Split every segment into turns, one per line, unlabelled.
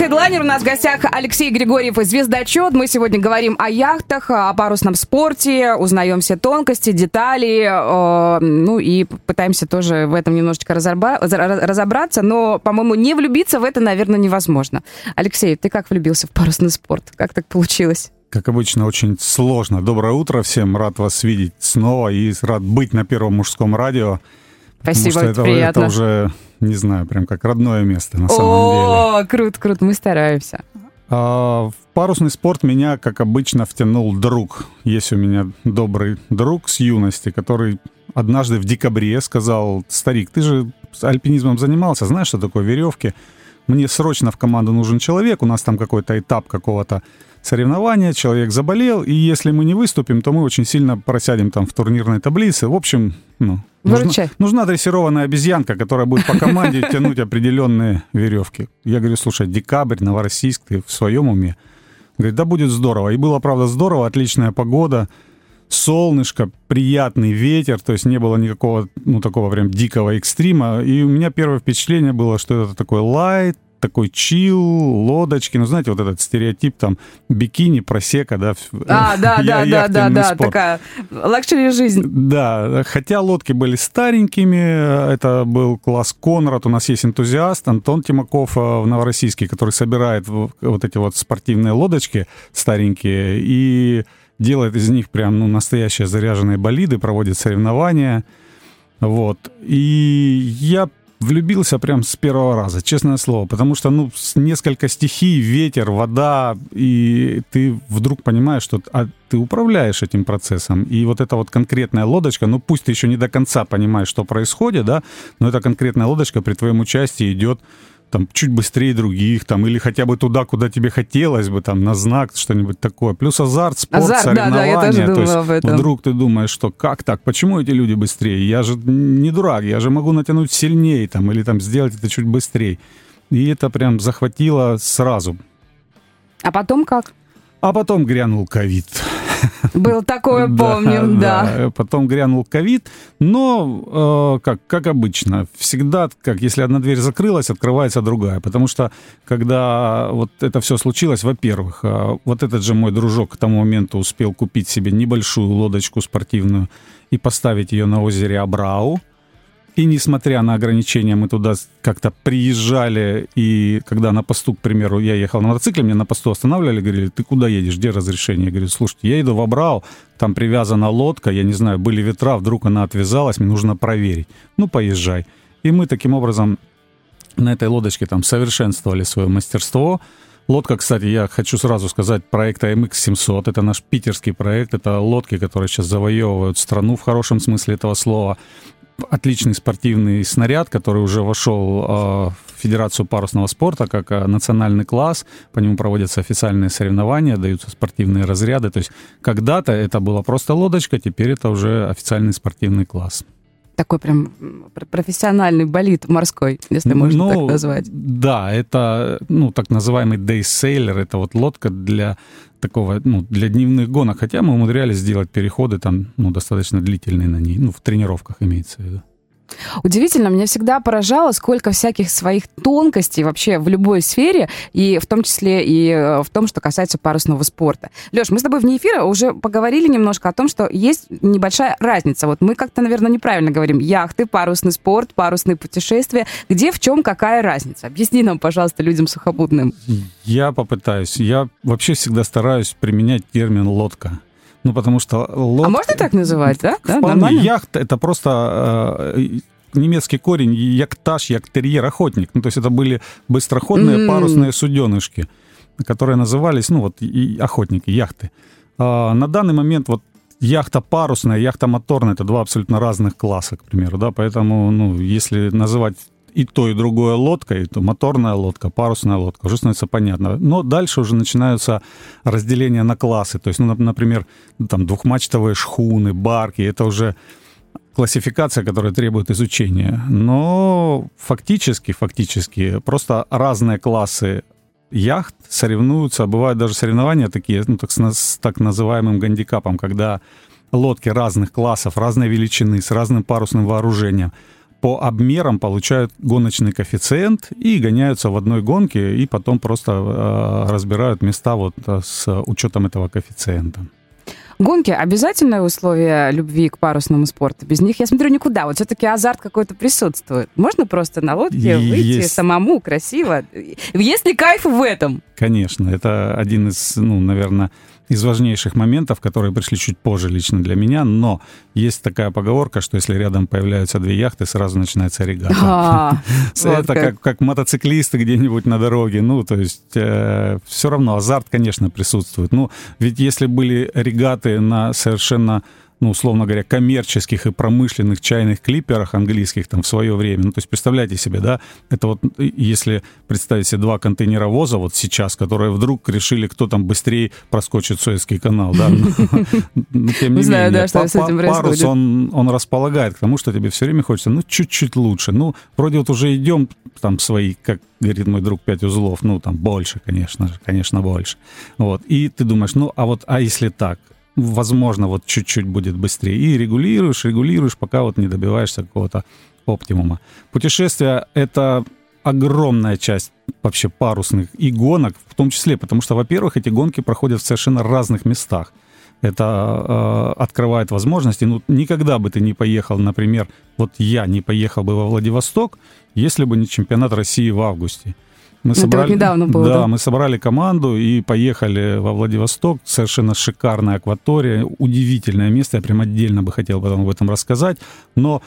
Headliner. У нас в гостях Алексей Григорьев и Звездочет. Мы сегодня говорим о яхтах, о парусном спорте, узнаем все тонкости, детали, э, ну и пытаемся тоже в этом немножечко разорба- разобраться, но, по-моему, не влюбиться в это, наверное, невозможно. Алексей, ты как влюбился в парусный спорт? Как так получилось?
Как обычно, очень сложно. Доброе утро всем. Рад вас видеть снова и рад быть на Первом мужском радио.
Спасибо,
потому что это,
приятно.
это уже, не знаю, прям как родное место на самом
О,
деле.
круто, круто, мы стараемся.
А, в парусный спорт меня, как обычно, втянул друг. Есть у меня добрый друг с юности, который однажды в декабре сказал, старик, ты же альпинизмом занимался, знаешь, что такое веревки? Мне срочно в команду нужен человек, у нас там какой-то этап какого-то соревнования, человек заболел, и если мы не выступим, то мы очень сильно просядем там в турнирной таблице. В общем, ну,
Выручай.
нужна дрессированная обезьянка, которая будет по команде тянуть определенные веревки. Я говорю, слушай, декабрь, Новороссийск, ты в своем уме? Говорит, да будет здорово. И было, правда, здорово, отличная погода, солнышко, приятный ветер, то есть не было никакого, ну, такого прям дикого экстрима. И у меня первое впечатление было, что это такой лайт, такой chill, лодочки, ну, знаете, вот этот стереотип там бикини, просекко, да.
А, да, да, да, да, да, такая luxury жизнь.
Да, хотя лодки были старенькими, это был класс Конрад, у нас есть энтузиаст Антон Тимаков э, в Новороссийске, который собирает вот эти вот спортивные лодочки старенькие и делает из них прям ну, настоящие заряженные болиды, проводит соревнования. Вот. И я влюбился прям с первого раза, честное слово, потому что, ну, несколько стихий, ветер, вода, и ты вдруг понимаешь, что а, ты управляешь этим процессом, и вот эта вот конкретная лодочка, ну, пусть ты еще не до конца понимаешь, что происходит, да, но эта конкретная лодочка при твоем участии идет там чуть быстрее других, там, или хотя бы туда, куда тебе хотелось бы, там, на знак, что-нибудь такое. Плюс азарт, спорт,
Азарт, да, да,
соревнования.
я тоже
То есть
об этом.
Вдруг ты думаешь, что как так, почему эти люди быстрее? Я же не дурак, я же могу натянуть сильнее, там, или там сделать это чуть быстрее. И это прям захватило сразу.
А потом как?
А потом грянул ковид.
Был такое,
Да,
помним, да.
Потом грянул ковид, но, э, как, как обычно, всегда, как если одна дверь закрылась, открывается другая. Потому что, когда вот это все случилось, во-первых, э, вот этот же мой дружок к тому моменту успел купить себе небольшую лодочку спортивную и поставить ее на озере Абрау. И несмотря на ограничения, мы туда как-то приезжали, и когда на посту, к примеру, я ехал на мотоцикле, меня на посту останавливали, говорили, ты куда едешь, где разрешение? Я говорю, слушайте, я иду в Абрау, там привязана лодка, я не знаю, были ветра, вдруг она отвязалась, мне нужно проверить. Ну, поезжай. И мы таким образом на этой лодочке там совершенствовали свое мастерство. Лодка, кстати, я хочу сразу сказать, проекта MX-700, это наш питерский проект, это лодки, которые сейчас завоевывают страну в хорошем смысле этого слова. Отличный спортивный снаряд, который уже вошел э, в Федерацию парусного спорта как э, национальный класс. По нему проводятся официальные соревнования, даются спортивные разряды. То есть когда-то это была просто лодочка, теперь это уже официальный спортивный класс.
Такой прям профессиональный болид морской, если можно
Ну,
так назвать.
Да, это, ну, так называемый day sailor, это вот лодка для такого, ну, для дневных гонок, хотя мы умудрялись сделать переходы там, ну, достаточно длительные на ней, ну, в тренировках имеется в виду.
Удивительно, меня всегда поражало, сколько всяких своих тонкостей вообще в любой сфере, и в том числе и э, в том, что касается парусного спорта. Леш, мы с тобой вне эфира уже поговорили немножко о том, что есть небольшая разница. Вот мы как-то, наверное, неправильно говорим. Яхты, парусный спорт, парусные путешествия. Где, в чем, какая разница? Объясни нам, пожалуйста, людям сухопутным.
Я попытаюсь. Я вообще всегда стараюсь применять термин «лодка». Ну, потому что лодка...
А можно так называть, да? Да, нормально?
Яхта — это просто э, немецкий корень яктаж, яктерьер, охотник. Ну, то есть это были быстроходные
М.
парусные суденышки, которые назывались, ну, вот, и охотники, яхты. А, на данный момент вот яхта парусная, яхта моторная — это два абсолютно разных класса, к примеру, да, поэтому, ну, если называть и то, и другое лодкой, то моторная лодка, парусная лодка, уже становится понятно. Но дальше уже начинаются разделения на классы. То есть, ну, нап- например, там двухмачтовые шхуны, барки, это уже классификация, которая требует изучения. Но фактически, фактически, просто разные классы яхт соревнуются, бывают даже соревнования такие, ну, так, с так называемым гандикапом, когда лодки разных классов, разной величины, с разным парусным вооружением по обмерам получают гоночный коэффициент и гоняются в одной гонке, и потом просто э, разбирают места вот э, с учетом этого коэффициента.
Гонки – обязательное условие любви к парусному спорту. Без них, я смотрю, никуда. Вот все-таки азарт какой-то присутствует. Можно просто на лодке выйти
Есть.
самому, красиво. Есть ли кайф в этом?
Конечно, это один из, ну, наверное, из важнейших моментов, которые пришли чуть позже лично для меня, но есть такая поговорка, что если рядом появляются две яхты, сразу начинается регата. Это как, как мотоциклисты где-нибудь на дороге. Ну, то есть э, все равно азарт, конечно, присутствует. Ну, ведь если были регаты на совершенно ну, условно говоря, коммерческих и промышленных чайных клиперах английских там в свое время. Ну, то есть представляете себе, да, это вот если представить себе два контейнеровоза вот сейчас, которые вдруг решили, кто там быстрее проскочит Суэцкий канал, да, но тем не
Знаю, да,
менее,
что с этим
парус, он располагает к тому, что тебе все время хочется, ну, чуть-чуть лучше. Ну, вроде вот уже идем там свои, как говорит мой друг, пять узлов, ну, там больше, конечно же, конечно, больше. Вот, и ты думаешь, ну, а вот, а если так? Возможно, вот чуть-чуть будет быстрее. И регулируешь, регулируешь, пока вот не добиваешься какого-то оптимума. Путешествия — это огромная часть вообще парусных и гонок, в том числе, потому что, во-первых, эти гонки проходят в совершенно разных местах. Это э, открывает возможности. Ну, никогда бы ты не поехал, например, вот я не поехал бы во Владивосток, если бы не чемпионат России в августе. Мы
Ну, это вот недавно было, да?
мы собрали команду и поехали во Владивосток. Совершенно шикарная акватория, удивительное место. Я прям отдельно бы хотел потом об этом рассказать. Но,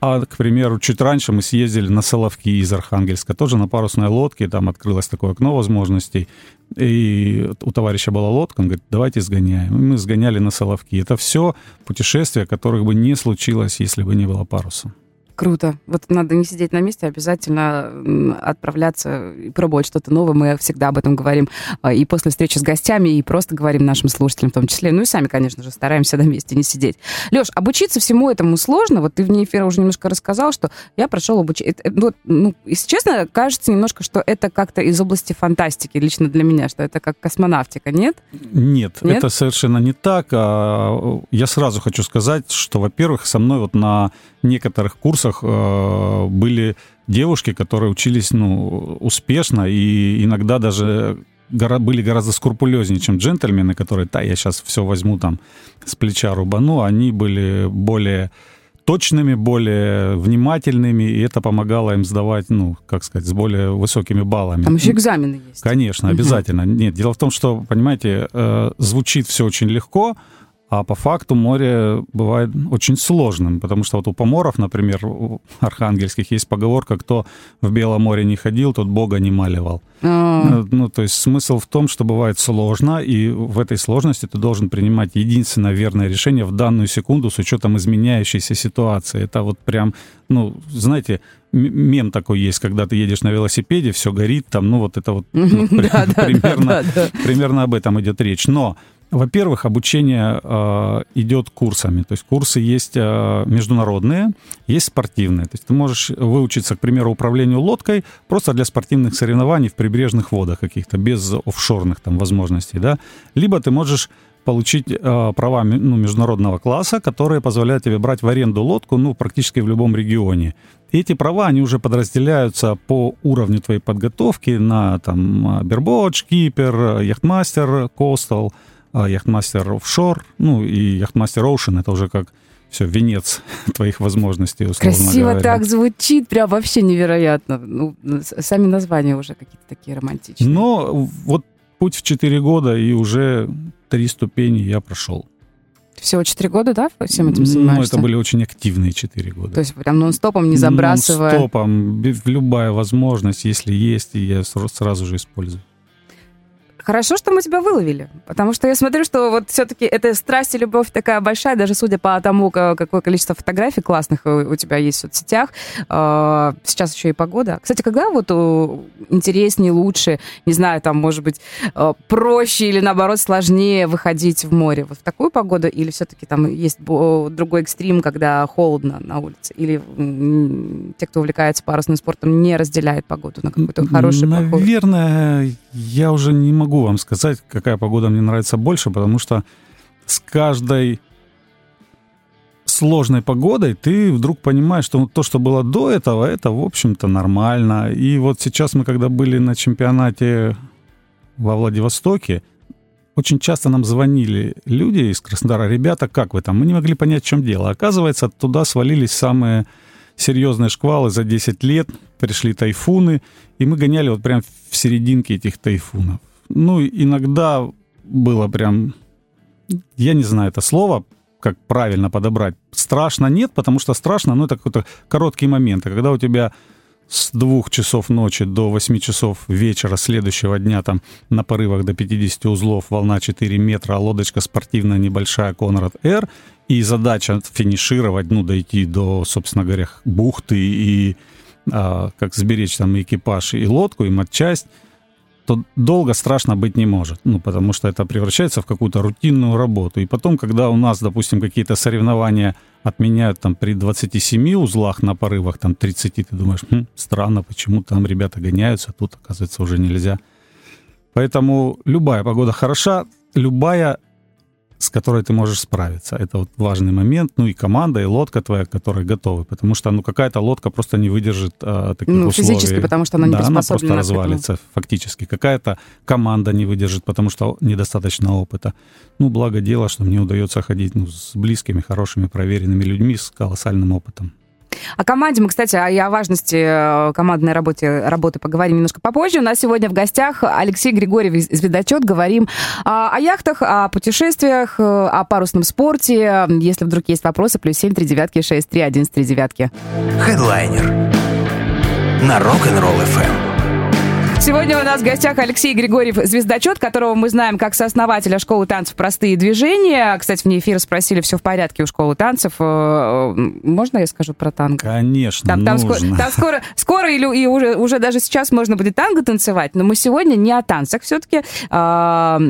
а, к примеру, чуть раньше мы съездили на Соловки из Архангельска, тоже на парусной лодке. Там открылось такое окно возможностей. И у товарища была лодка, он говорит, давайте сгоняем. И мы сгоняли на Соловки. Это все путешествия, которых бы не случилось, если бы не было паруса.
Круто. Вот надо не сидеть на месте, а обязательно отправляться и пробовать что-то новое. Мы всегда об этом говорим а, и после встречи с гостями, и просто говорим нашим слушателям в том числе. Ну и сами, конечно же, стараемся на месте не сидеть. Леш, обучиться всему этому сложно. Вот ты вне эфира уже немножко рассказал, что я прошел обучение. Ну, ну, если честно, кажется немножко, что это как-то из области фантастики лично для меня, что это как космонавтика, нет?
Нет,
Нет?
это совершенно не так. А, Я сразу хочу сказать, что, во-первых, со мной вот на некоторых курсах э, были девушки, которые учились ну, успешно и иногда даже гора- были гораздо скрупулезнее, чем джентльмены, которые, да, я сейчас все возьму там с плеча рубану. Они были более точными, более внимательными, и это помогало им сдавать, ну, как сказать, с более высокими баллами.
Там еще экзамены есть.
Конечно, обязательно. Нет, дело в том, что, понимаете, э, звучит все очень легко, а по факту море бывает очень сложным, потому что вот у поморов, например, у архангельских есть поговорка, кто в Белом море не ходил, тот Бога не маливал.
А,
Э, Ну, то есть смысл в том, что бывает сложно, и в этой сложности ты должен принимать единственное верное решение в данную секунду с учетом изменяющейся ситуации. Это вот прям, ну, знаете, мем такой есть, когда ты едешь на велосипеде, все горит, там, ну, вот это вот примерно об этом идет речь. Но во-первых, обучение э, идет курсами. То есть курсы есть э, международные, есть спортивные. То есть ты можешь выучиться, к примеру, управлению лодкой просто для спортивных соревнований в прибрежных водах каких-то, без офшорных там возможностей, да. Либо ты можешь получить э, права ну, международного класса, которые позволяют тебе брать в аренду лодку ну, практически в любом регионе. И эти права, они уже подразделяются по уровню твоей подготовки на там бербоч, кипер, яхтмастер, костел, э, яхтмастер офшор, ну и яхтмастер оушен, это уже как все, венец твоих возможностей, условно
Красиво
говоря.
так звучит, прям вообще невероятно. Ну, сами названия уже какие-то такие романтичные.
Но вот путь в 4 года, и уже три ступени я прошел.
Всего 4 года, да, всем этим
Ну,
занимаешься?
это были очень активные 4 года.
То есть прям нон-стопом, не забрасывая.
Нон-стопом, любая возможность, если есть, и я сра- сразу же использую.
Хорошо, что мы тебя выловили, потому что я смотрю, что вот все-таки эта страсть и любовь такая большая, даже судя по тому, какое количество фотографий классных у тебя есть в соцсетях. А, сейчас еще и погода. Кстати, когда вот интереснее, лучше, не знаю, там, может быть, проще или, наоборот, сложнее выходить в море? Вот в такую погоду или все-таки там есть другой экстрим, когда холодно на улице? Или те, кто увлекается парусным спортом, не разделяют погоду на какую-то хорошую
Наверное, я уже не могу могу вам сказать, какая погода мне нравится больше, потому что с каждой сложной погодой ты вдруг понимаешь, что то, что было до этого, это, в общем-то, нормально. И вот сейчас мы, когда были на чемпионате во Владивостоке, очень часто нам звонили люди из Краснодара, ребята, как вы там? Мы не могли понять, в чем дело. Оказывается, туда свалились самые серьезные шквалы за 10 лет, пришли тайфуны, и мы гоняли вот прям в серединке этих тайфунов ну, иногда было прям, я не знаю это слово, как правильно подобрать. Страшно нет, потому что страшно, ну, это какой-то короткий момент. А когда у тебя с двух часов ночи до 8 часов вечера следующего дня там на порывах до 50 узлов, волна 4 метра, лодочка спортивная небольшая Конрад Р, и задача финишировать, ну, дойти до, собственно говоря, бухты и а, как сберечь там экипаж и лодку, и матчасть, то долго страшно быть не может. Ну, потому что это превращается в какую-то рутинную работу. И потом, когда у нас, допустим, какие-то соревнования отменяют там при 27 узлах на порывах, там 30, ты думаешь, хм, странно, почему там ребята гоняются, а тут, оказывается, уже нельзя. Поэтому любая погода хороша, любая с которой ты можешь справиться. Это вот важный момент. Ну и команда, и лодка твоя, которые готовы. Потому что ну какая-то лодка просто не выдержит а, таких ну, условий.
физически, потому что она не
Да, она просто развалится фактически. Какая-то команда не выдержит, потому что недостаточно опыта. Ну, благо дело, что мне удается ходить ну, с близкими, хорошими, проверенными людьми с колоссальным опытом.
О команде мы, кстати, и о важности э, командной работы, работы поговорим немножко попозже. У нас сегодня в гостях Алексей Григорьев из «Звездочет». Говорим о яхтах, о путешествиях, э, о парусном спорте. Если вдруг есть вопросы, плюс семь, три девятки, шесть, три, один, три девятки.
Хедлайнер на Rock'n'Roll FM.
Сегодня у нас в гостях Алексей Григорьев, звездочет, которого мы знаем как сооснователя школы танцев «Простые движения». Кстати, вне эфира спросили, все в порядке у школы танцев. Э, можно я скажу про танго?
Конечно,
там, там, нужно. Скоро, там скоро, скоро или и уже, уже даже сейчас можно будет танго танцевать, но мы сегодня не о танцах все-таки. А,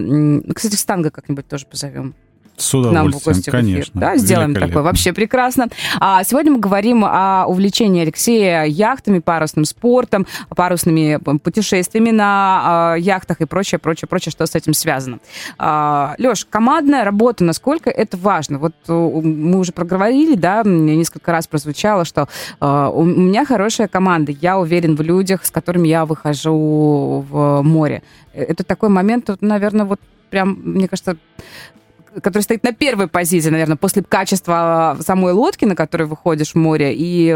кстати, с танго как-нибудь тоже позовем.
С удовольствием,
нам в конечно. Да, сделаем такое. Вообще прекрасно. А сегодня мы говорим о увлечении Алексея яхтами, парусным спортом, парусными путешествиями на э, яхтах и прочее, прочее, прочее, что с этим связано. А, Леш, командная работа, насколько это важно? Вот э, мы уже проговорили, да, несколько раз прозвучало, что э, у меня хорошая команда, я уверен в людях, с которыми я выхожу в море. Э, это такой момент, наверное, вот прям, мне кажется, который стоит на первой позиции, наверное, после качества самой лодки, на которой выходишь в море, и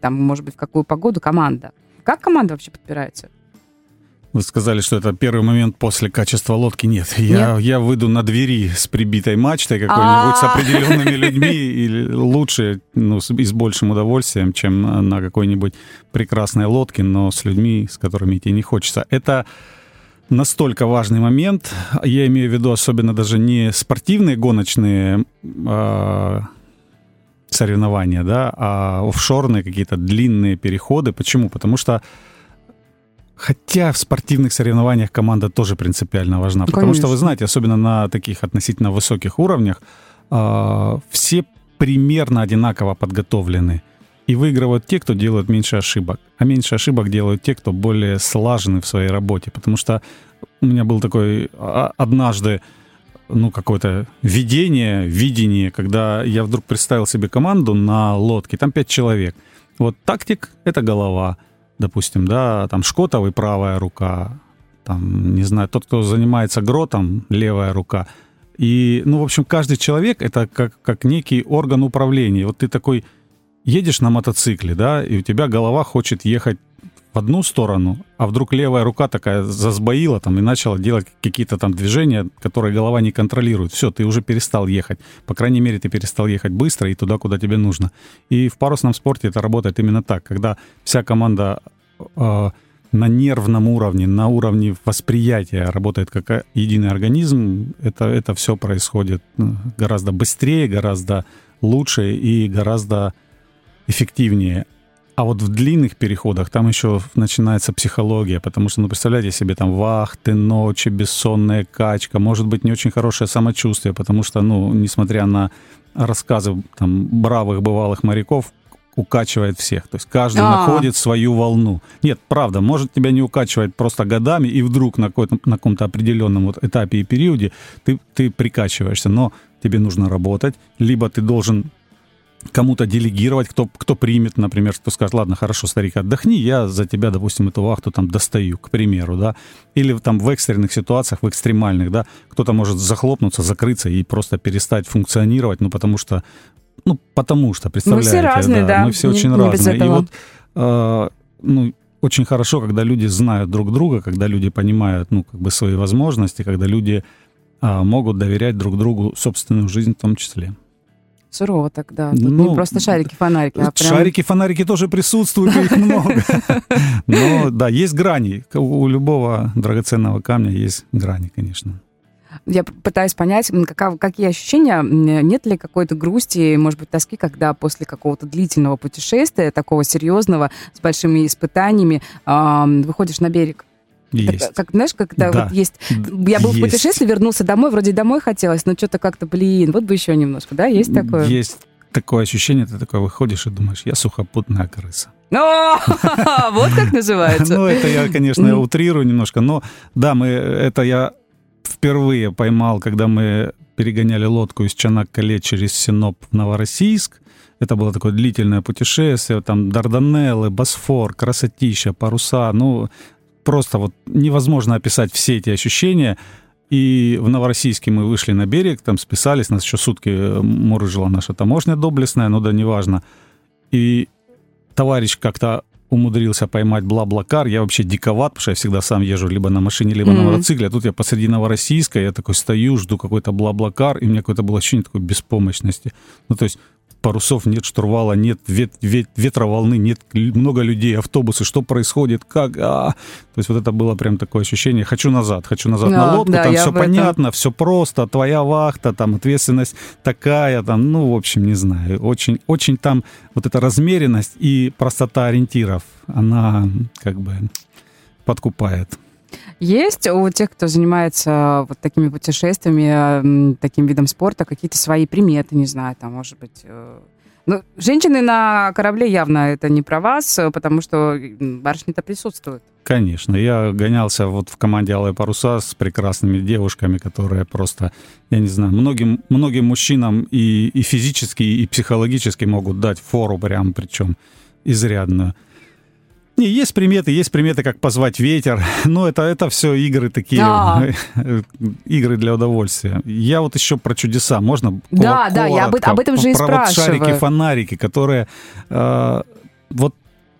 там, может быть, в какую погоду команда. Как команда вообще подбирается?
Вы сказали, что это первый момент после качества лодки. Нет, я, Нет? я выйду на двери с прибитой мачтой какой-нибудь, с а. определенными людьми, или лучше, ну, и с большим удовольствием, чем на какой-нибудь прекрасной лодке, но с людьми, с которыми идти не хочется. Это настолько важный момент. Я имею в виду особенно даже не спортивные гоночные э, соревнования, да, а офшорные какие-то длинные переходы. Почему? Потому что Хотя в спортивных соревнованиях команда тоже принципиально важна. Конечно. Потому что, вы знаете, особенно на таких относительно высоких уровнях, э, все примерно одинаково подготовлены. И выигрывают те, кто делают меньше ошибок. А меньше ошибок делают те, кто более слажены в своей работе. Потому что у меня был такой а, однажды ну, какое-то видение, видение, когда я вдруг представил себе команду на лодке, там пять человек. Вот тактик — это голова, допустим, да, там Шкотовый правая рука, там, не знаю, тот, кто занимается гротом, левая рука. И, ну, в общем, каждый человек — это как, как некий орган управления. Вот ты такой едешь на мотоцикле, да, и у тебя голова хочет ехать в одну сторону, а вдруг левая рука такая засбоила там и начала делать какие-то там движения, которые голова не контролирует. Все, ты уже перестал ехать. По крайней мере, ты перестал ехать быстро и туда, куда тебе нужно. И в парусном спорте это работает именно так, когда вся команда э, на нервном уровне, на уровне восприятия работает как единый организм, это, это все происходит ну, гораздо быстрее, гораздо лучше и гораздо эффективнее. А вот в длинных переходах там еще начинается психология, потому что, ну, представляете себе, там вахты, ночи, бессонная качка, может быть, не очень хорошее самочувствие, потому что, ну, несмотря на рассказы там бравых бывалых моряков, укачивает всех. То есть каждый А-а-а. находит свою волну. Нет, правда, может тебя не укачивать просто годами, и вдруг на, на каком-то определенном вот этапе и периоде ты, ты прикачиваешься, но тебе нужно работать, либо ты должен кому-то делегировать, кто, кто примет, например, кто скажет, ладно, хорошо, старик, отдохни, я за тебя, допустим, эту вахту там достаю, к примеру, да, или там в экстренных ситуациях, в экстремальных, да, кто-то может захлопнуться, закрыться и просто перестать функционировать, ну, потому что, ну, потому что, представляете,
мы все разные, да, да.
мы все не, очень не разные. И вот, э, ну, очень хорошо, когда люди знают друг друга, когда люди понимают, ну, как бы свои возможности, когда люди э, могут доверять друг другу собственную жизнь в том числе.
Сурово тогда. Тут ну, не просто шарики-фонарики, а прям...
Шарики-фонарики тоже присутствуют, их много. Но да, есть грани. У любого драгоценного камня есть грани, конечно.
Я пытаюсь понять, как, какие ощущения, нет ли какой-то грусти, может быть, тоски, когда после какого-то длительного путешествия, такого серьезного, с большими испытаниями, э, выходишь на берег?
Есть.
Так, как, знаешь, когда да. вот есть... Я был есть. в путешествии, вернулся домой, вроде домой хотелось, но что-то как-то, блин, вот бы еще немножко, да? Есть такое?
Есть такое ощущение, ты такой выходишь и думаешь, я сухопутная крыса.
О, вот как называется.
Ну, это я, конечно, утрирую немножко, но да, мы, это я впервые поймал, когда мы перегоняли лодку из Чанак-Кале через Синоп в Новороссийск. Это было такое длительное путешествие, там Дарданеллы, Босфор, красотища, паруса. Ну, просто вот невозможно описать все эти ощущения. И в Новороссийске мы вышли на берег, там списались, нас еще сутки э, мурыжила наша таможня доблестная, но да неважно. И товарищ как-то умудрился поймать бла-блакар. Я вообще диковат, потому что я всегда сам езжу либо на машине, либо mm-hmm. на мотоцикле. А тут я посреди Новороссийска, я такой стою, жду какой-то бла-блакар, и у меня какое-то было ощущение такой беспомощности. Ну, то есть парусов нет, штурвала нет, вет, вет, ветроволны нет, много людей, автобусы, что происходит, как, а, то есть вот это было прям такое ощущение, хочу назад, хочу назад да, на лодку, да, там все понятно, все просто, твоя вахта, там ответственность такая, там, ну, в общем, не знаю, очень, очень там вот эта размеренность и простота ориентиров, она как бы подкупает.
Есть у тех, кто занимается вот такими путешествиями, таким видом спорта, какие-то свои приметы, не знаю, там, может быть... Э, ну, женщины на корабле явно это не про вас, потому что барышни-то присутствуют.
Конечно. Я гонялся вот в команде «Алые паруса» с прекрасными девушками, которые просто, я не знаю, многим, многим мужчинам и, и физически, и психологически могут дать фору прям, причем изрядно. Не, есть приметы, есть приметы, как позвать ветер, но это, это все игры такие, да. игры для удовольствия. Я вот еще про чудеса, можно?
Да, да, я об, об этом же и
про
спрашиваю.
Вот шарики-фонарики, которые... Э, вот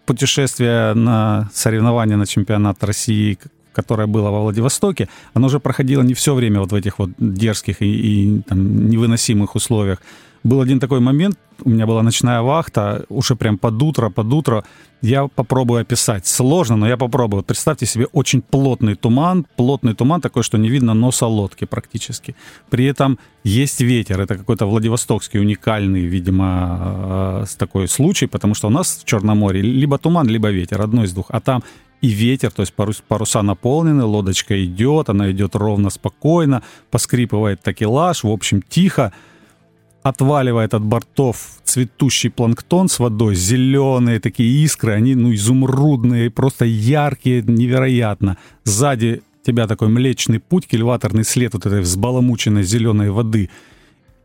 путешествие на соревнования на чемпионат России, которое было во Владивостоке, оно уже проходило не все время вот в этих вот дерзких и, и там, невыносимых условиях. Был один такой момент, у меня была ночная вахта, уже прям под утро, под утро. Я попробую описать. Сложно, но я попробую. Представьте себе очень плотный туман, плотный туман такой, что не видно носа лодки практически. При этом есть ветер. Это какой-то Владивостокский уникальный, видимо, э, такой случай, потому что у нас в Черном море либо туман, либо ветер, одно из двух. А там и ветер, то есть паруса наполнены, лодочка идет, она идет ровно, спокойно, поскрипывает такелаж, в общем, тихо отваливает от бортов цветущий планктон с водой, зеленые такие искры, они, ну, изумрудные, просто яркие, невероятно. Сзади тебя такой млечный путь, кильваторный след вот этой взбаламученной зеленой воды.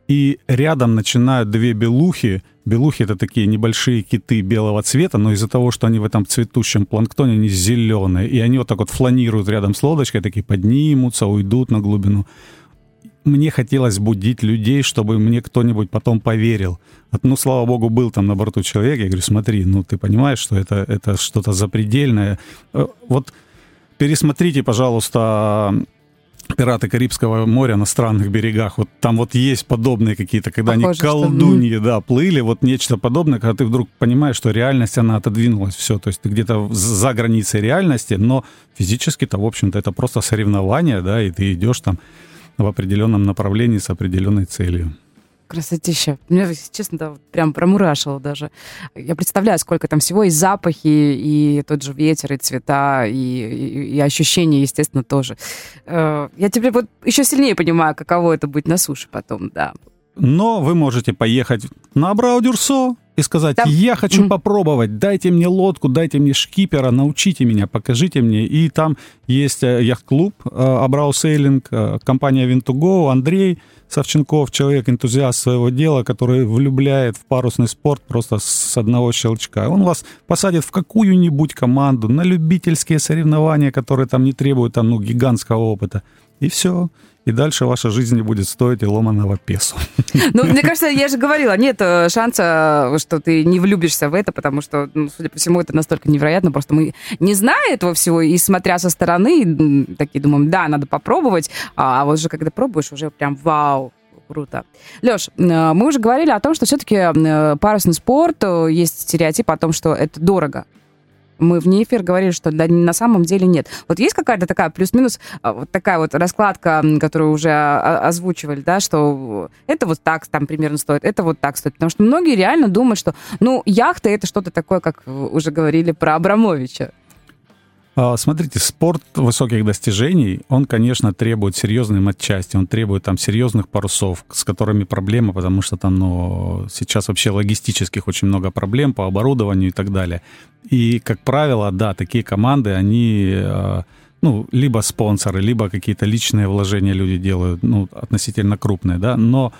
И рядом начинают две белухи. Белухи — это такие небольшие киты белого цвета, но из-за того, что они в этом цветущем планктоне, они зеленые. И они вот так вот фланируют рядом с лодочкой, такие поднимутся, уйдут на глубину мне хотелось будить людей, чтобы мне кто-нибудь потом поверил. Ну, слава богу, был там на борту человек. Я говорю, смотри, ну ты понимаешь, что это, это что-то запредельное. Э, вот пересмотрите, пожалуйста, пираты Карибского моря на странных берегах. Вот там вот есть подобные какие-то, когда
Похоже,
они
что-
колдуньи, да, плыли, вот нечто подобное, когда ты вдруг понимаешь, что реальность, она отодвинулась, все, то есть ты где-то за границей реальности, но физически-то, в общем-то, это просто соревнование, да, и ты идешь там в определенном направлении с определенной целью.
Красотища. Меня, если честно, да, прям промурашило даже. Я представляю, сколько там всего, и запахи, и тот же ветер, и цвета, и, и- и ощущения, естественно, тоже. Э, Я теперь вот еще сильнее понимаю, каково это быть на суше потом, да.
Но вы можете поехать на Абрау-Дюрсо и сказать,
Там-
я хочу
Мгм.
попробовать, дайте мне лодку, дайте мне шкипера, научите меня, покажите мне. И там есть э, яхт-клуб э, Абрау Сейлинг, э, компания Винтуго, Андрей Савченков, человек-энтузиаст своего дела, который влюбляет в парусный спорт просто с одного щелчка. Он вас посадит в какую-нибудь команду, на любительские соревнования, которые там не требуют там, ну, гигантского опыта. И все. И дальше ваша жизнь не будет стоить и ломаного песу.
Ну, мне кажется, я же говорила, нет э, шанса, что ты не влюбишься в это, потому что, ну, судя по всему, это настолько невероятно. Просто мы, не зная этого всего, и смотря со стороны, такие думаем, да, надо попробовать, а вот же когда пробуешь, уже прям вау, круто. Леш, мы уже говорили о том, что все-таки парусный спорт, э, есть стереотип о том, что это дорого. Мы вне эфир говорили, что да, на самом деле нет. Вот есть какая-то такая плюс-минус, а, вот такая вот раскладка, которую уже а, озвучивали, да, что это вот так там примерно стоит, это вот так стоит. Потому что многие реально думают, что, ну, яхта это что-то такое, как уже говорили про Абрамовича.
А, Смотрите, спорт высоких достижений, он, конечно, требует серьезной матчасти, он требует там серьезных парусов, с которыми проблема, потому что там, ну, сейчас вообще логистических очень много проблем по оборудованию и так далее. И, как правило, да, такие команды, они, э, ну, либо спонсоры, либо какие-то личные вложения люди делают, ну, относительно крупные, да, но,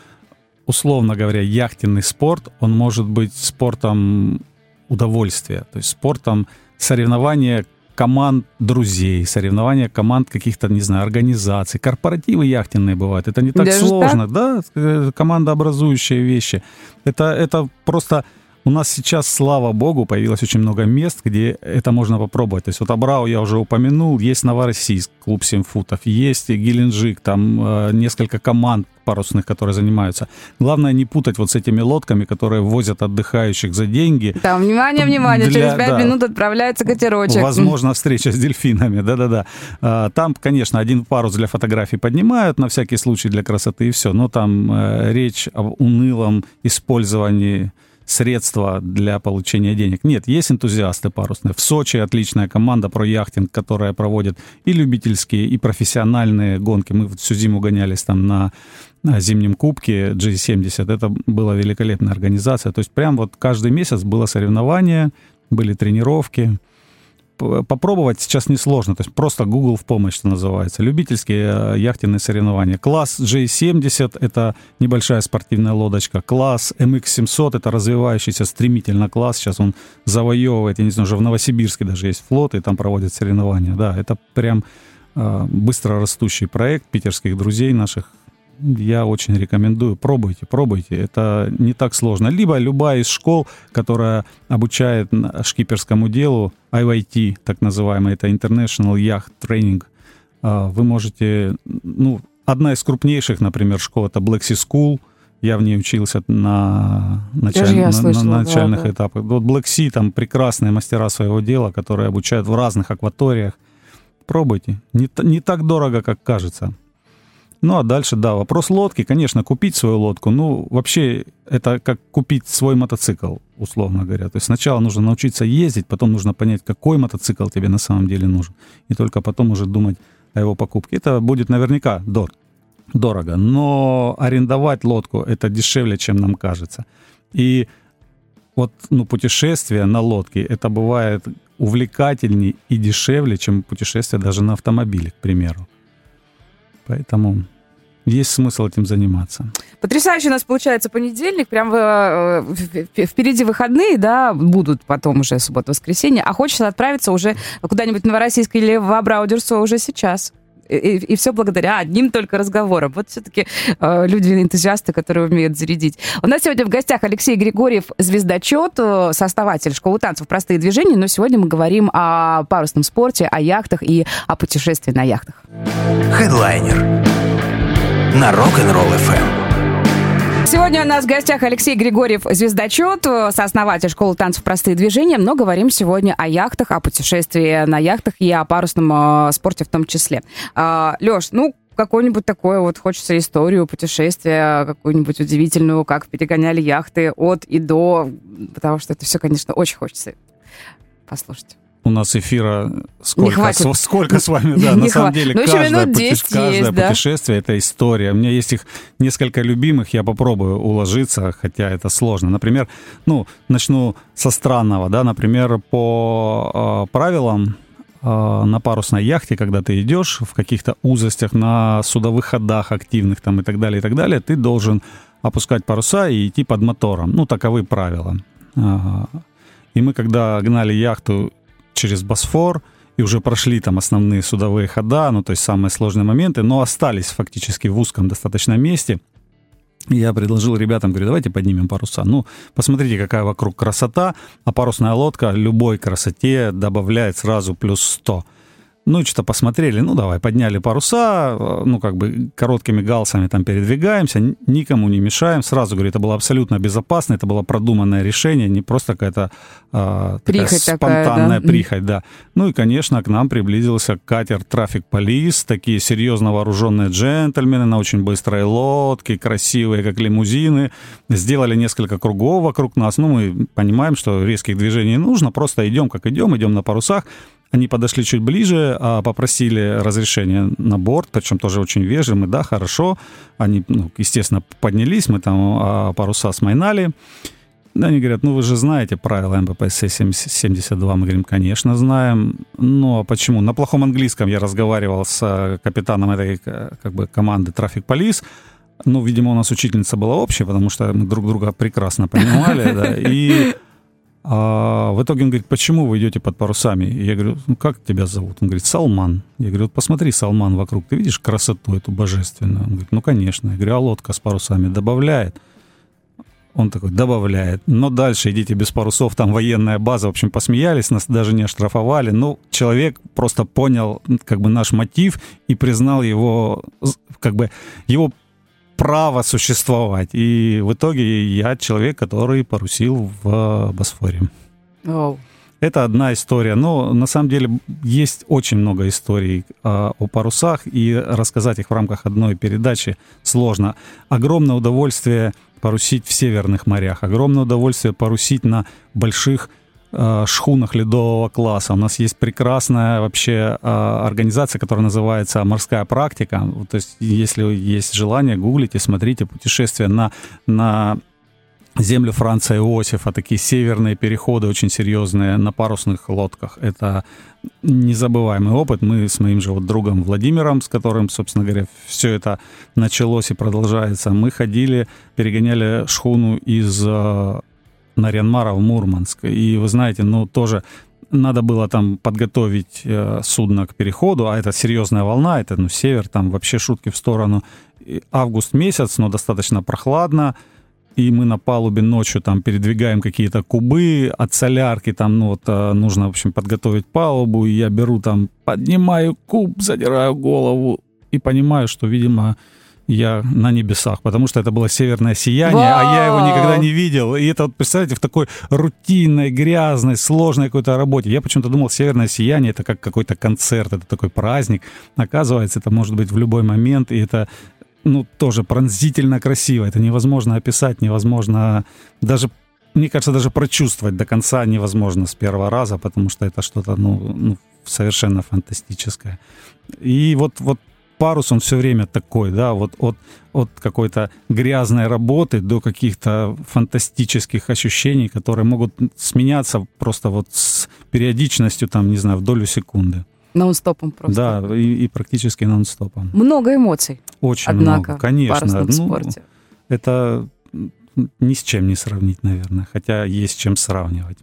условно говоря, яхтенный спорт, он может быть спортом удовольствия, то есть спортом соревнования команд друзей, соревнования команд каких-то, не знаю, организаций, корпоративы яхтенные бывают. Это не так
Даже
сложно, да, э, командообразующие вещи. Это, это просто у нас сейчас, слава богу, появилось очень много мест, где это можно попробовать. То есть вот Абрау я уже упомянул, есть Новороссийск, клуб 7 футов, есть Геленджик, там э, несколько команд парусных, которые занимаются. Главное не путать вот с этими лодками, которые возят отдыхающих за деньги.
Там, внимание, внимание,
Для-
через пять
да.
минут отправляется катерочек.
Возможно, встреча с дельфинами, да-да-да. А, Там, конечно, один парус для фотографий поднимают, на всякий случай для красоты и все. Но там э, речь об унылом использовании средства для получения денег. Нет, есть энтузиасты парусные. В Сочи отличная команда про яхтинг, которая проводит и любительские, и профессиональные гонки. Мы всю зиму гонялись там на зимнем кубке G70. Это была великолепная организация. То есть прям вот каждый месяц было соревнование, были тренировки. Попробовать сейчас несложно, то есть просто Google в помощь, что называется. Любительские э, яхтенные соревнования. Класс J70 — это небольшая спортивная лодочка. Класс MX700 — это развивающийся стремительно класс. Сейчас он завоевывает, я не знаю, уже в Новосибирске даже есть флот, и там проводят соревнования. Да, это прям э, быстро растущий проект питерских друзей наших. Я очень рекомендую. Пробуйте, пробуйте. Это не так сложно. Либо любая из школ, которая обучает на- шкиперскому делу, IYT, так называемый, это International Yacht Training, а, вы можете, ну, одна из крупнейших, например, школ, это Black Sea School, я в ней учился на, началь- на- на
слышала, да,
начальных
да.
этапах. Вот Black Sea, там прекрасные мастера своего дела, которые обучают в разных акваториях. Пробуйте. Не, не так дорого, как кажется. Ну, а дальше, да, вопрос лодки. Конечно, купить свою лодку, ну, вообще, это как купить свой мотоцикл, условно говоря. То есть сначала нужно научиться ездить, потом нужно понять, какой мотоцикл тебе на самом деле нужен. И только потом уже думать о его покупке. Это будет наверняка дор- дорого. Но арендовать лодку это дешевле, чем нам кажется. И вот ну, путешествие на лодке это бывает увлекательней и дешевле, чем путешествие даже на автомобиле, к примеру. Поэтому есть смысл этим заниматься.
Потрясающе у нас получается понедельник, прям э, в- впереди выходные, да, будут потом уже суббота-воскресенье, а хочется отправиться уже куда-нибудь в Новороссийск или в Абрау-Дюрсо уже сейчас. И, и все благодаря одним только разговорам. Вот все-таки э, люди-энтузиасты, которые умеют зарядить. У нас сегодня в гостях Алексей Григорьев, звездочет, э, сооснователь школы танцев «Простые движения». Но сегодня мы говорим о парусном спорте, о яхтах и о путешествии на яхтах.
Хедлайнер на Rock'n'Roll FM.
Сегодня у нас в гостях Алексей Григорьев, звездочет, сооснователь школы танцев «Простые движения». Но говорим сегодня о яхтах, о путешествии на яхтах и о парусном э, спорте в том числе. А, Леш, ну, какую-нибудь такое вот хочется историю путешествия, какую-нибудь удивительную, как перегоняли яхты от и до, потому что это все, конечно, очень хочется послушать
у нас эфира сколько, с, сколько с вами, да, на самом деле
ну,
каждое,
пути, каждое
есть, путешествие да? это история. У меня есть их несколько любимых, я попробую уложиться, хотя это сложно. Например, ну, начну со странного, да, например, по э, правилам э, на парусной яхте, когда ты идешь в каких-то узостях, на судовых ходах активных там и так далее, и так далее, ты должен опускать паруса и идти под мотором. Ну, таковы правила. И мы, когда гнали яхту через Босфор и уже прошли там основные судовые хода, ну, то есть самые сложные моменты, но остались фактически в узком достаточно месте. Я предложил ребятам, говорю, давайте поднимем паруса. Ну, посмотрите, какая вокруг красота, а парусная лодка любой красоте добавляет сразу плюс 100. Ну, что-то посмотрели, ну, давай, подняли паруса, э, ну, как бы короткими галсами там передвигаемся, никому не мешаем. Сразу, говорю, это было абсолютно безопасно, это было продуманное решение, не просто какая-то а,
прихоть
такая спонтанная
такая, да?
прихоть, да. Ну, и, конечно, к нам приблизился катер «Трафик Полис», такие серьезно вооруженные джентльмены на очень быстрой лодке, красивые, как лимузины. Сделали несколько кругов вокруг нас. Ну, мы понимаем, что резких движений не нужно, просто идем, как идем, идем на парусах. Они подошли чуть ближе, а попросили разрешения на борт, причем тоже очень вежливо, да, хорошо. Они, ну, естественно, поднялись, мы там а, паруса смайнали. Они говорят, ну вы же знаете правила МППС 72. Мы говорим, конечно, знаем. Но почему? На плохом английском я разговаривал с капитаном этой как бы, команды Traffic Police. Ну, видимо, у нас учительница была общая, потому что мы друг друга прекрасно понимали. Да, и а в итоге он говорит, почему вы идете под парусами? И я говорю, ну как тебя зовут? Он говорит, Салман. Я говорю, вот посмотри, Салман, вокруг, ты видишь красоту эту божественную? Он говорит, ну конечно. Я говорю, а лодка с парусами добавляет? Он такой, добавляет. Но дальше идите без парусов, там военная база. В общем, посмеялись, нас даже не оштрафовали. Ну, человек просто понял как бы наш мотив и признал его, как бы, его право существовать. И в итоге я человек, который порусил в Босфоре.
Oh.
Это одна история. Но на самом деле есть очень много историй э, о парусах, и рассказать их в рамках одной передачи сложно. Огромное удовольствие порусить в северных морях, огромное удовольствие порусить на больших Э, шхунах ледового класса. У нас есть прекрасная вообще э, организация, которая называется «Морская практика». То есть, если есть желание, гуглите, смотрите путешествия на, на землю Франца Иосифа, такие северные переходы очень серьезные на парусных лодках. Это незабываемый опыт. Мы с моим же вот другом Владимиром, с которым, собственно говоря, все это началось и продолжается, мы ходили, перегоняли шхуну из э, Нарьянмара в Мурманск. И вы знаете, ну тоже надо было там подготовить э, судно к переходу, а это серьезная волна, это ну север, там вообще шутки в сторону. И август месяц, но достаточно прохладно, и мы на палубе ночью там передвигаем какие-то кубы от солярки, там, ну вот э, нужно, в общем, подготовить палубу, и я беру там, поднимаю куб, задираю голову и понимаю, что, видимо, я на небесах, потому что это было северное сияние, Вау! а я его никогда не видел. И это, вот, представляете, в такой рутинной, грязной, сложной какой-то работе. Я почему-то думал, северное сияние это как какой-то концерт, это такой праздник. Оказывается, это может быть в любой момент, и это ну, тоже пронзительно красиво. Это невозможно описать, невозможно даже мне кажется, даже прочувствовать до конца невозможно с первого раза, потому что это что-то, ну, ну совершенно фантастическое. И вот, вот парус, он все время такой, да, вот от, от какой-то грязной работы до каких-то фантастических ощущений, которые могут сменяться просто вот с периодичностью, там, не знаю, в долю секунды.
Нон-стопом просто.
Да, и, и практически нон-стопом.
Много эмоций.
Очень
однако,
много, конечно.
В ну, спорте.
Это ни с чем не сравнить, наверное, хотя есть с чем сравнивать.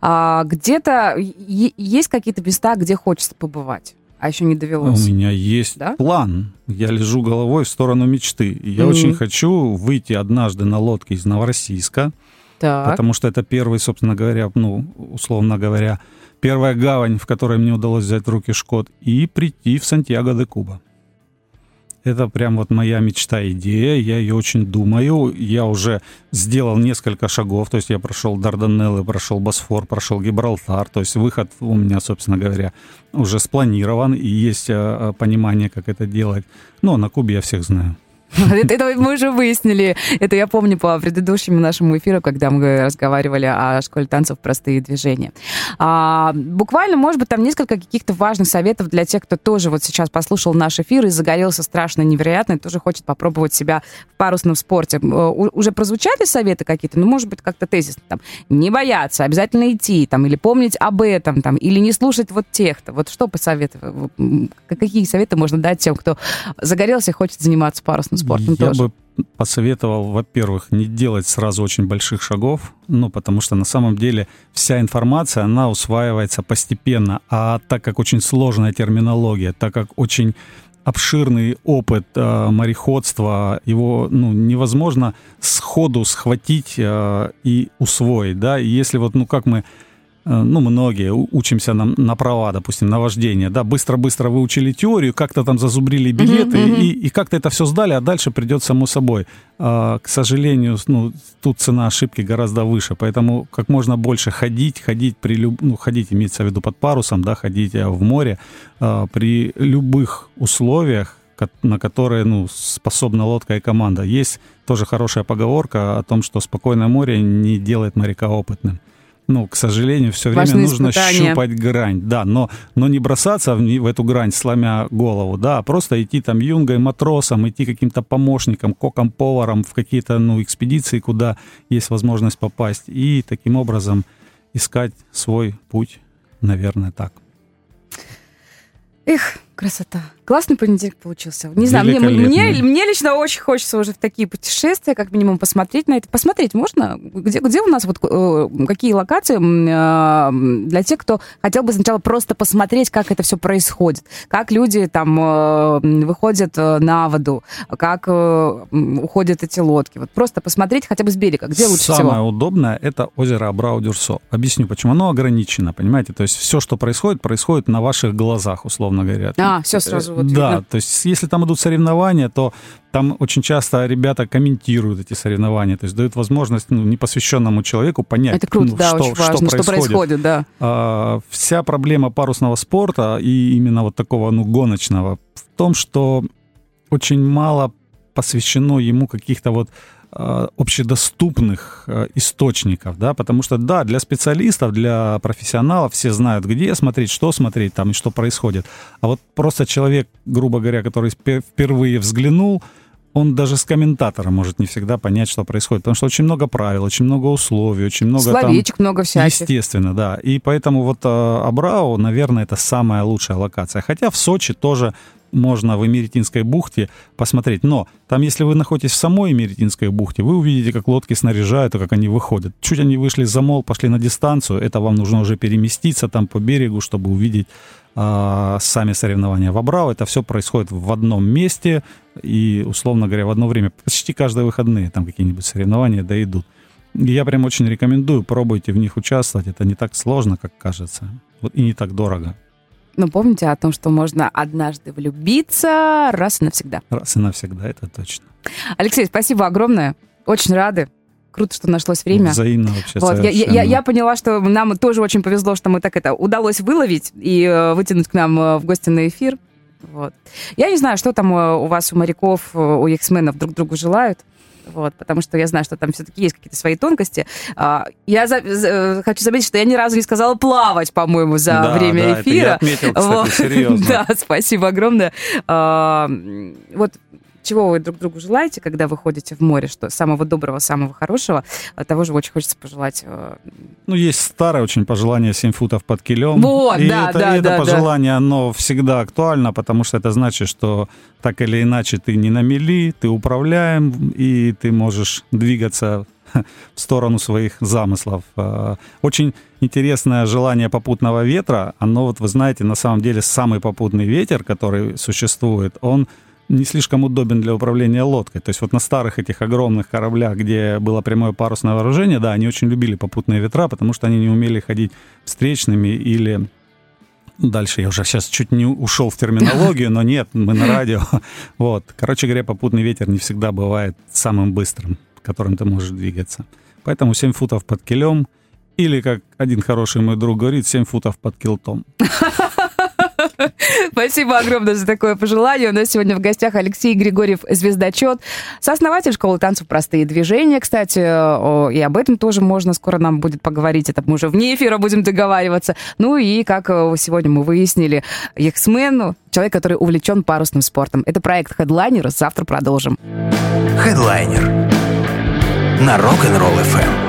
А, где-то есть какие-то места, где хочется побывать? А еще не довелось.
У меня есть
Да?
план. Я лежу головой в сторону мечты. И Я
Мгм.
очень хочу выйти однажды на лодке из Новороссийска,
Так.
потому что это первый, собственно говоря, ну, условно говоря, первая гавань, в которой мне удалось взять в руки Шкот, и прийти в Сантьяго де Куба. Это прям вот моя мечта, идея, я ее очень думаю. Я уже сделал несколько шагов, то есть я прошел Дарданеллы, прошел Босфор, прошел Гибралтар, то есть выход у меня, собственно говоря, уже спланирован, и есть э, э, понимание, как это делать. Но на Кубе я всех знаю.
Это, мы уже выяснили. Это я помню по предыдущему нашему эфиру, когда мы разговаривали о школе танцев «Простые движения». А, буквально, может быть, там несколько каких-то важных советов для тех, кто тоже вот сейчас послушал наш эфир и загорелся страшно невероятно, и тоже хочет попробовать себя в парусном спорте. Э, у- Уже прозвучали советы какие-то? Ну, может быть, как-то тезисно. Там, не бояться, обязательно идти, там, или помнить об этом, там, или не слушать вот тех-то. Вот что посоветовать? Какие советы можно дать тем, кто загорелся и хочет заниматься парусным спортом
Я
тоже?
бы посоветовал, во-первых, не делать сразу очень больших шагов, ну, потому что на самом деле вся информация, она усваивается постепенно, а так как очень сложная терминология, так как очень обширный опыт э, мореходства, его ну, невозможно сходу схватить э, и усвоить, да, и если вот, ну, как мы ну, многие учимся на, на права, допустим, на вождение, да, быстро-быстро выучили теорию, как-то там зазубрили билеты,
мгм.
и, и как-то это все сдали, а дальше придет само собой. А, к сожалению, ну, тут цена ошибки гораздо выше, поэтому как можно больше ходить, ходить при люб... ну, ходить имеется в виду под парусом, да, ходить э, в море а, при любых условиях, на которые ну, способна лодка и команда. Есть тоже хорошая поговорка о том, что спокойное море не делает моряка опытным. Ну, к сожалению, все время
Важные
нужно
испытания.
щупать грань, да, но, но не бросаться в, в эту грань, сломя голову, да, а просто идти там юнгой, матросом, идти каким-то помощником, коком-поваром в какие-то, ну, экспедиции, куда есть возможность попасть, и таким образом искать свой путь, наверное, так.
Эх, красота. Классный понедельник получился. Не знаю, мне, мне, мне лично очень хочется уже в такие путешествия, как минимум, посмотреть на это. Посмотреть можно? Где, где у нас вот э, какие локации э, для тех, кто хотел бы сначала просто посмотреть, как это все происходит? Как люди там э, выходят на воду? Как уходят эти лодки? Вот просто посмотреть хотя бы с берега. Где лучше
Самое
всего?
удобное это озеро Абрау-Дюрсо. Объясню, почему. Оно ограничено, понимаете? То есть все, что происходит, происходит на ваших глазах, условно говоря.
А, всё сразу вот
Да,
видно.
то есть если там идут соревнования, то там очень часто ребята комментируют эти соревнования, то есть дают возможность ну, непосвященному человеку понять,
Это круто,
ну,
да,
что,
очень важно, что происходит, да.
А, вся проблема парусного спорта и именно вот такого ну, гоночного в том, что очень мало посвящено ему каких-то вот общедоступных а, источников, да, потому что, да, для специалистов, для профессионалов все знают, где смотреть, что смотреть там и что происходит. А вот просто человек, грубо говоря, который впервые взглянул, он даже с комментатора может не всегда понять, что происходит, потому что очень много правил, очень много условий, очень много там...
Словечек много всяких.
Естественно, да. И поэтому вот э, Абрау, наверное, это самая лучшая локация. Хотя в Сочи тоже можно в Эмеретинской бухте посмотреть. Но там, если вы находитесь в самой Эмеретинской бухте, вы увидите, как лодки снаряжают и как они выходят. Чуть они вышли за мол, пошли на дистанцию, это вам нужно уже переместиться там по берегу, чтобы увидеть сами соревнования. В Абрау это все происходит в одном месте и, условно говоря, в одно время. Почти каждые выходные там какие-нибудь соревнования да идут. Я прям очень рекомендую, пробуйте в них участвовать. Это не так сложно, как кажется. Вот и не так дорого.
Но помните о том, что можно однажды влюбиться раз и навсегда.
Раз и навсегда, это точно.
Алексей, спасибо огромное. Очень рады. Круто, что нашлось время.
Взаимно вообще
Вот, я, я- я, поняла, что нам тоже очень повезло, что мы так это удалось выловить и э, вытянуть к нам э, в гости на эфир. Вот. Я не знаю, что там э, у вас, у моряков, у яхтсменов друг другу желают. Вот, потому что я знаю, что там все-таки есть какие-то свои тонкости. А, Я за- за- хочу заметить, что я ни разу не сказала плавать, по-моему, за
Да,
время
да, это
эфира.
я отметил, кстати,
Вот.
серьезно.
Да, спасибо огромное. А, Вот чего вы друг другу желаете, когда вы ходите в море? Что самого доброго, самого хорошего? А Того же очень хочется пожелать. э,
Ну, есть старое очень пожелание 7 футов под килем.
Вот,
и
да,
это,
да,
и это
да, да.
пожелание, оно всегда актуально, потому что это значит, что так или иначе ты не на мели, ты управляем, и ты можешь двигаться в сторону своих замыслов. А, Очень интересное желание попутного ветра. Оно, вот вы знаете, на самом деле самый попутный ветер, который существует, он не слишком удобен для управления лодкой. То есть вот на старых этих огромных кораблях, где было прямое парусное вооружение, да, они очень любили попутные ветра, потому что они не умели ходить встречными или Дальше я уже сейчас чуть не ушел в терминологию, но нет, мы на радио. Вот. Короче говоря, попутный ветер не всегда бывает самым быстрым, которым ты можешь двигаться. Поэтому 7 футов под килем, или, как один хороший мой друг говорит, 7 футов под килтом.
Спасибо огромное за такое пожелание. У нас сегодня в гостях Алексей Григорьев, звездочет, сооснователь школы танцев «Простые движения». Кстати, и об этом тоже можно скоро нам будет поговорить. Это мы уже вне эфира будем договариваться. Ну и, как сегодня мы выяснили, яхтсмен, человек, который увлечен парусным спортом. Это проект Headliner. Завтра продолжим.
Headliner на Rock'n'Roll FM.